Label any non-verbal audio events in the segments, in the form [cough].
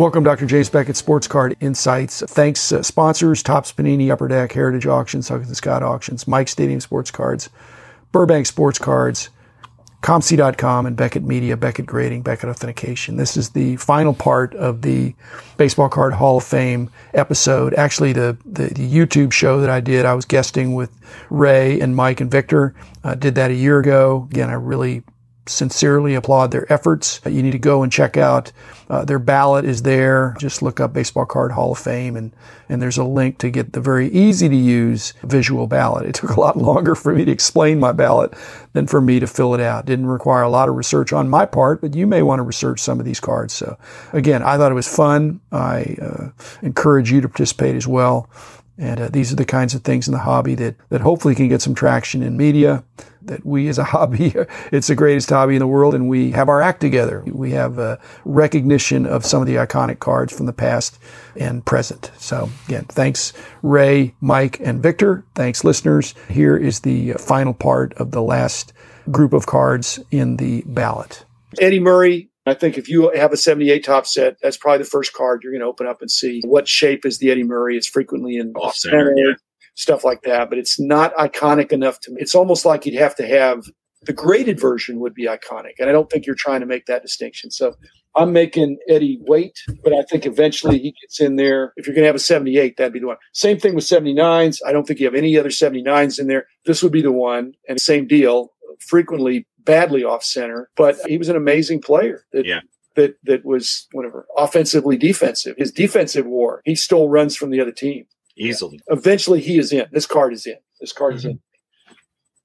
Welcome, Dr. James Beckett, Sports Card Insights. Thanks, uh, sponsors, Topps Panini, Upper Deck, Heritage Auctions, Huggins Scott Auctions, Mike Stadium Sports Cards, Burbank Sports Cards, ComC.com, and Beckett Media, Beckett Grading, Beckett Authentication. This is the final part of the Baseball Card Hall of Fame episode. Actually, the, the, the YouTube show that I did, I was guesting with Ray and Mike and Victor. I did that a year ago. Again, I really sincerely applaud their efforts. You need to go and check out uh, their ballot is there. Just look up Baseball Card Hall of Fame and, and there's a link to get the very easy to use visual ballot. It took a lot [laughs] longer for me to explain my ballot than for me to fill it out. Didn't require a lot of research on my part, but you may want to research some of these cards. So again, I thought it was fun. I uh, encourage you to participate as well. And uh, these are the kinds of things in the hobby that, that hopefully can get some traction in media. That we as a [laughs] hobby, it's the greatest hobby in the world, and we have our act together. We have uh, recognition of some of the iconic cards from the past and present. So, again, thanks, Ray, Mike, and Victor. Thanks, listeners. Here is the final part of the last group of cards in the ballot. Eddie Murray, I think if you have a 78 Topps set, that's probably the first card you're going to open up and see what shape is the Eddie Murray. It's frequently in off center, yeah. stuff like that, but it's not iconic enough to me. It's almost like you'd have to have the graded version would be iconic. And I don't think you're trying to make that distinction. So I'm making Eddie wait, but I think eventually he gets in there. If you're going to have a 78, that'd be the one. Same thing with 79s. I don't think you have any other 79s in there. This would be the one. And same deal, frequently badly off center, but he was an amazing player. That, yeah. That, that was whatever offensively defensive. His defensive war. He stole runs from the other team easily. Eventually, he is in. This card is in. This card mm-hmm. is in.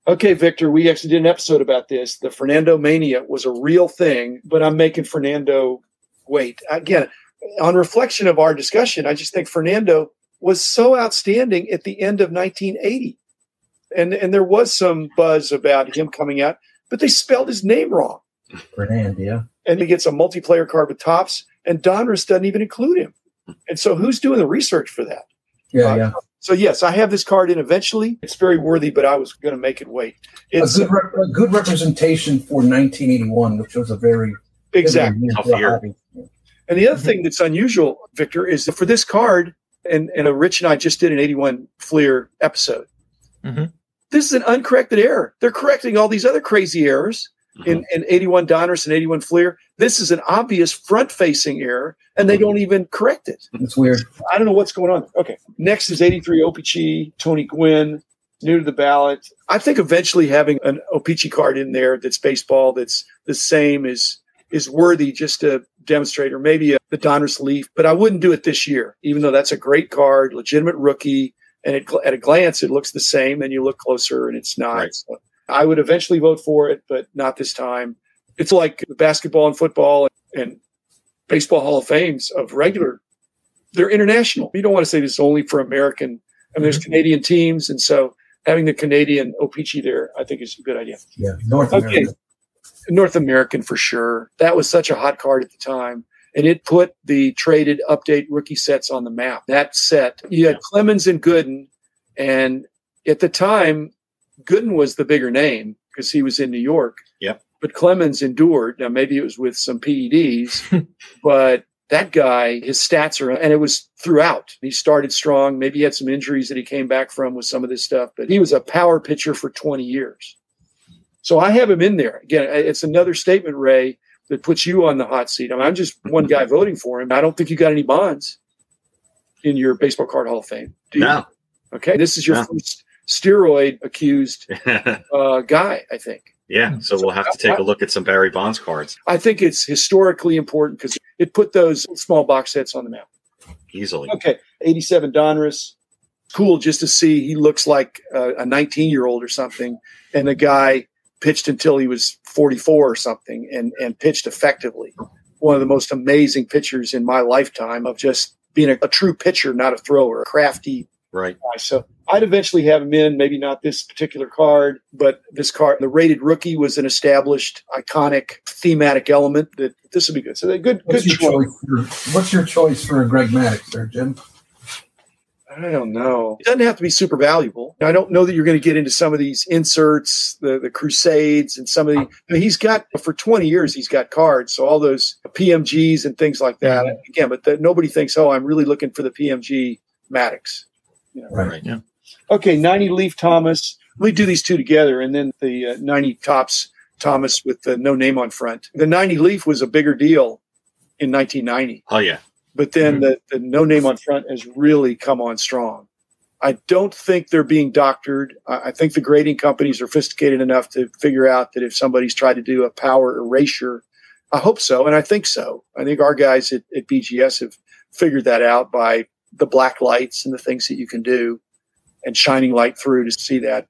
Okay, Victor, we actually did an episode about this. The Fernando mania was a real thing, but I'm making Fernando wait. Again, on reflection of our discussion, I just think Fernando was so outstanding at the end of 1980. And and there was some buzz about him coming out, but they spelled his name wrong. Fernando, yeah. And he gets a multiplayer card with Topps, and Donruss doesn't even include him. And so who's doing the research for that? Yeah, uh, yeah. So yes, I have this card in eventually. It's very worthy, but I was going to make it wait. It's a good, re- a good representation for 1981, which was a very exactly tough year. And the other thing that's unusual, Victor, is that for this card, and and Rich and I just did an 81 Fleer episode. Mm-hmm. This is an uncorrected error. They're correcting all these other crazy errors mm-hmm. in, in 81 Donruss and 81 Fleer. This is an obvious front facing error, and they don't even correct it. It's weird. I don't know what's going on. Okay. Next is 83 O-Pee-Chee, Tony Gwynn, new to the ballot. I think eventually having an O-Pee-Chee card in there that's baseball that's the same is is worthy just to demonstrate, or maybe a, the Donruss Leaf. But I wouldn't do it this year, even though that's a great card, legitimate rookie and it, at a glance it looks the same and you look closer and it's not right. so i would eventually vote for it but not this time it's like basketball and football and baseball hall of fames of regular they're international you don't want to say this is only for american I mean, there's mm-hmm. Canadian teams, and so having the Canadian O-Pee-Chee there, I think is a good idea. Yeah, North American. Okay. North American for sure. That was such a hot card at the time and it put the traded update rookie sets on the map. That set, you had Clemens and Gooden, and at the time, Gooden was the bigger name because he was in New York. Yep. But Clemens endured. Now maybe it was with some PEDs, [laughs] but that guy, his stats are, and it was throughout. He started strong. Maybe he had some injuries that he came back from with some of this stuff, but he was a power pitcher for 20 years. So I have him in there. Again, it's another statement, Ray, that puts you on the hot seat. I mean, I'm just one guy voting for him. I don't think you got any Bonds in your baseball card Hall of Fame. Do you? No. Okay. This is your no. first steroid accused [laughs] uh, guy, I think. Yeah. So, so we'll have to take I, a look at some Barry Bonds cards. I think it's historically important because it put those small box sets on the map. Easily. Okay. 87 Donruss. Cool just to see he looks like a 19 year old or something. And the guy pitched until he was 44 or something and, and pitched effectively. One of the most amazing pitchers in my lifetime of just being a, a true pitcher, not a thrower, a crafty right. guy. So I'd eventually have him in, maybe not this particular card, but this card, the rated rookie was an established, iconic, thematic element that this would be good. So good, what's good your choice. For, what's your choice for a Greg Maddux there, Jim? I don't know. It doesn't have to be super valuable. I don't know that you're going to get into some of these inserts, the, the Crusades, and some of the. I mean, he's got for 20 years. He's got cards, so all those PMGs and things like that. Again, but the, nobody thinks, oh, I'm really looking for the PMG Maddux. You know, Right. Right. Yeah. Okay, 90 Leaf Thomas. Let me do these two together, and then the uh, 90 Topps Thomas with the no name on front. The 90 Leaf was a bigger deal in 1990 Oh yeah. But then mm-hmm. the, the no name on front has really come on strong. I don't think they're being doctored. I I think the grading companies are sophisticated enough to figure out that if somebody's tried to do a power erasure, I hope so, and I think so. I think our guys at, at BGS have figured that out by the black lights and the things that you can do and shining light through to see that.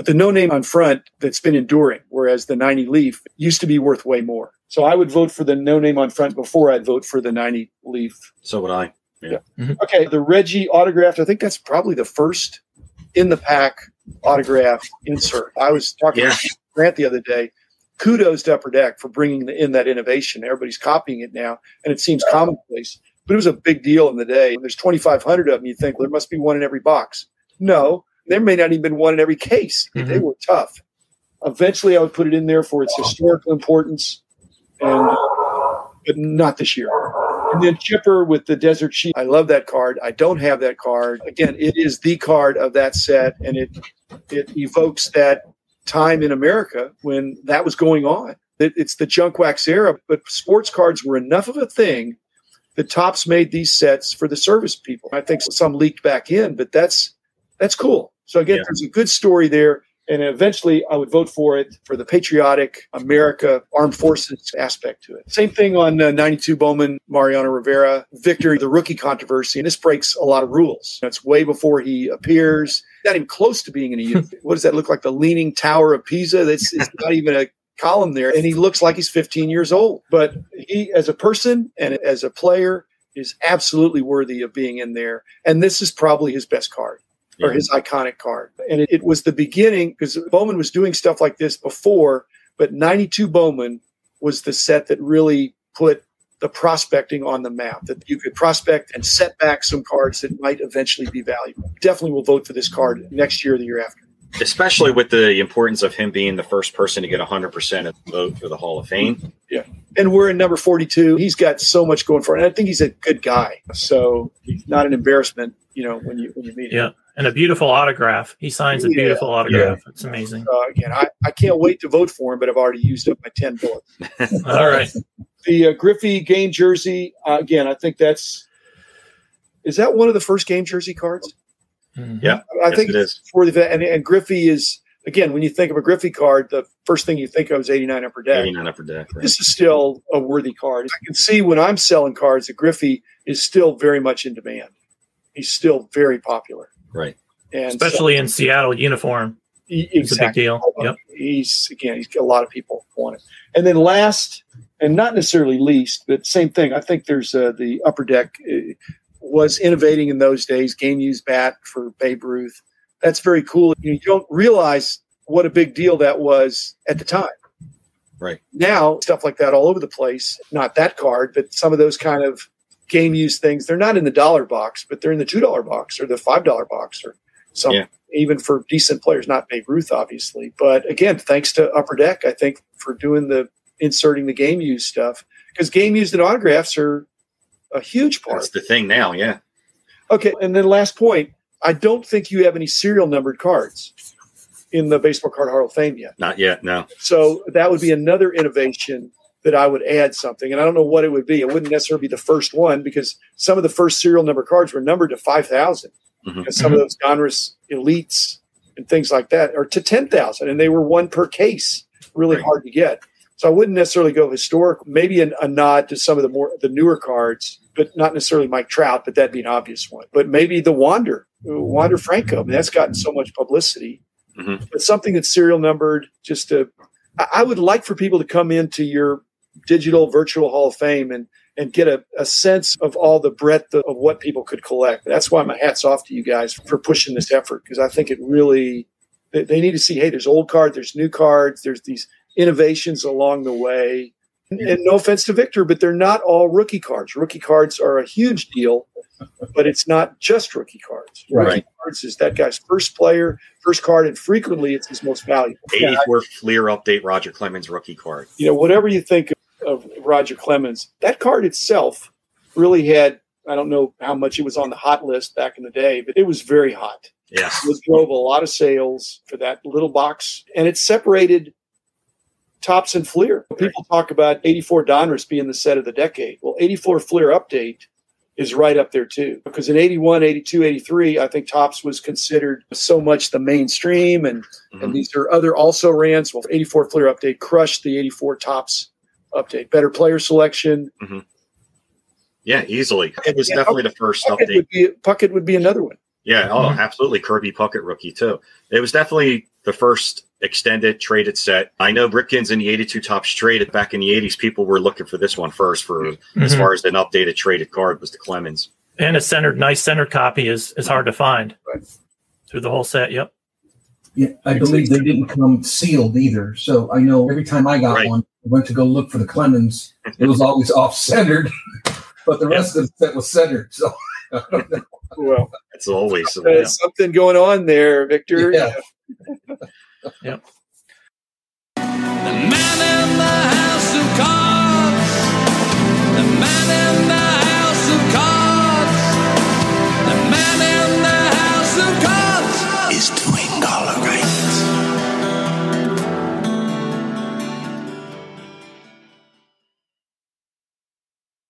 But the no name on front that's been enduring, whereas the 90 Leaf used to be worth way more. So I would vote for the no name on front before I'd vote for the 90 Leaf. So would I. Mm-hmm. Okay, the Reggie autographed. I think that's probably the first in the pack autograph insert. I was talking Yeah. to Grant the other day. Kudos to Upper Deck for bringing in that innovation. Everybody's copying it now, and it seems commonplace. But it was a big deal in the day. When there's 2,500 of them, you think well, there must be one in every box. No, there may not even been one in every case. They Mhm. were tough. Eventually, I would put it in there for its historical importance, and but not this year. And then Chipper with the Desert Shield. I love that card. I don't have that card. Again, it is the card of that set, and it it evokes that time in America when that was going on. It, it's the junk wax era, but sports cards were enough of a thing that Topps made these sets for the service people. I think some leaked back in, but that's that's cool. So again, Yeah. there's a good story there. And eventually, I would vote for it for the patriotic America armed forces aspect to it. Same thing on uh, 92 Bowman, Mariano Rivera, Victor, the rookie controversy. And this breaks a lot of rules. That's way before he appears, not even close to being in a. Unit. [laughs] What does that look like? The Leaning Tower of Pisa? That's it's [laughs] not even a column there. And he looks like he's 15 years old. But he, as a person and as a player, is absolutely worthy of being in there. And this is probably his best card or his iconic card. And it, it was the beginning because Bowman was doing stuff like this before, but 92 Bowman was the set that really put the prospecting on the map that you could prospect and set back some cards that might eventually be valuable. Definitely will vote for this card next year or the year after. Especially with the importance of him being the first person to get 100% of the vote for the Hall of Fame. Yeah. And we're in number 42. He's got so much going for him. And I think he's a good guy. So he's not an embarrassment, you know, when you when you meet him. Yeah. And a beautiful autograph. He signs a beautiful autograph. It's amazing. Uh, again, I, I can't wait to vote for him, but I've already used up my 10 bullets. [laughs] All right. the uh, Griffey game jersey uh, again. I think that's is that one of the first game jersey cards. Mhm. Yeah. I Yes, think it is. for the and, and Griffey is again when you think of a Griffey card, the first thing you think of is eighty nine upper deck. 89 upper deck. Right? This is still a worthy card. I can see when I'm selling cards that Griffey is still very much in demand. He's still very popular, Right. and so- Especially in Seattle uniform. E- It's a big deal. Yep. He's again, he's got a lot of people want it. And then last, and not necessarily least, but same thing. I think there's uh, the upper deck uh, was innovating in those days. Game used bat for Babe Ruth. That's very cool. You don't realize what a big deal that was at the time. Right. Now, stuff like that all over the place. Not that card, but some of those kind of game use things. They're not in the dollar box, but they're in the two dollar box or the five dollar box or something Yeah. even for decent players, not Babe Ruth, obviously. But again, thanks to Upper Deck, I think, for doing the inserting the game use stuff because game used and autographs are a huge part. That's the thing now. Yeah. Okay, and then last point, I don't think you have any serial numbered cards in the Baseball Card Hall of Fame yet. Not yet. No. So that would be another innovation that I would add something. And I don't know what it would be. It wouldn't necessarily be the first one because some of the first serial number cards were numbered to 5,000 Mhm. because some of those Donruss elites and things like that are to 10,000 and they were one per case, really Right. hard to get. So I wouldn't necessarily go historic, maybe an, a nod to some of the more the newer cards, but not necessarily Mike Trout, but that'd be an obvious one. But maybe the Wander, Wander Franco. I mean, that's gotten so much publicity. Mhm. But something that's serial numbered, just to, I would like for people to come into your digital virtual Hall of Fame and and get a, a sense of all the breadth of, of what people could collect. That's why my hat's off to you guys for pushing this effort because I think it really they, they need to see. Hey, there's old cards, there's new cards, there's these innovations along the way. And, and no offense to Victor, but they're not all rookie cards. Rookie cards are a huge deal, but it's not just rookie cards. Right. Rookie cards is that guy's first player, first card, and frequently it's his most valuable. 84 Fleer update Roger Clemens rookie card. You know, whatever you think of, Roger Clemens, that card itself really had. I don't know how much it was on the hot list back in the day, but it was very hot. Yes. It drove a lot of sales for that little box, and it separated Topps and Fleer. People talk about 84 Donruss being the set of the decade. Well, 84 Fleer update is right up there too, because in 81, 82, 83, I think Topps was considered so much the mainstream, and Mhm. and these are other also rans. Well, 84 Fleer update crushed the 84 Topps update. Better player selection. Yeah, easily. It was Yeah, definitely the first Puckett update. would be Puckett would be another one. Yeah, oh, Mhm. absolutely. Kirby Puckett rookie too. It was definitely the first extended traded set. I know Ripken's in the 82 Topps traded back in the 80s. People were looking for this one first for as Mhm. far as an updated traded card was the Clemens. And a centered, nice centered copy is is hard to find Right. through the whole set. Yep. Yeah, I believe they didn't come sealed either. So I know every time I got Right. one, I went to go look for the Clemens. It was always off centered, [laughs] but the rest of the set was centered. So [laughs] I don't know. Well, It's always there's something going on there, Victor. Yeah. Yep.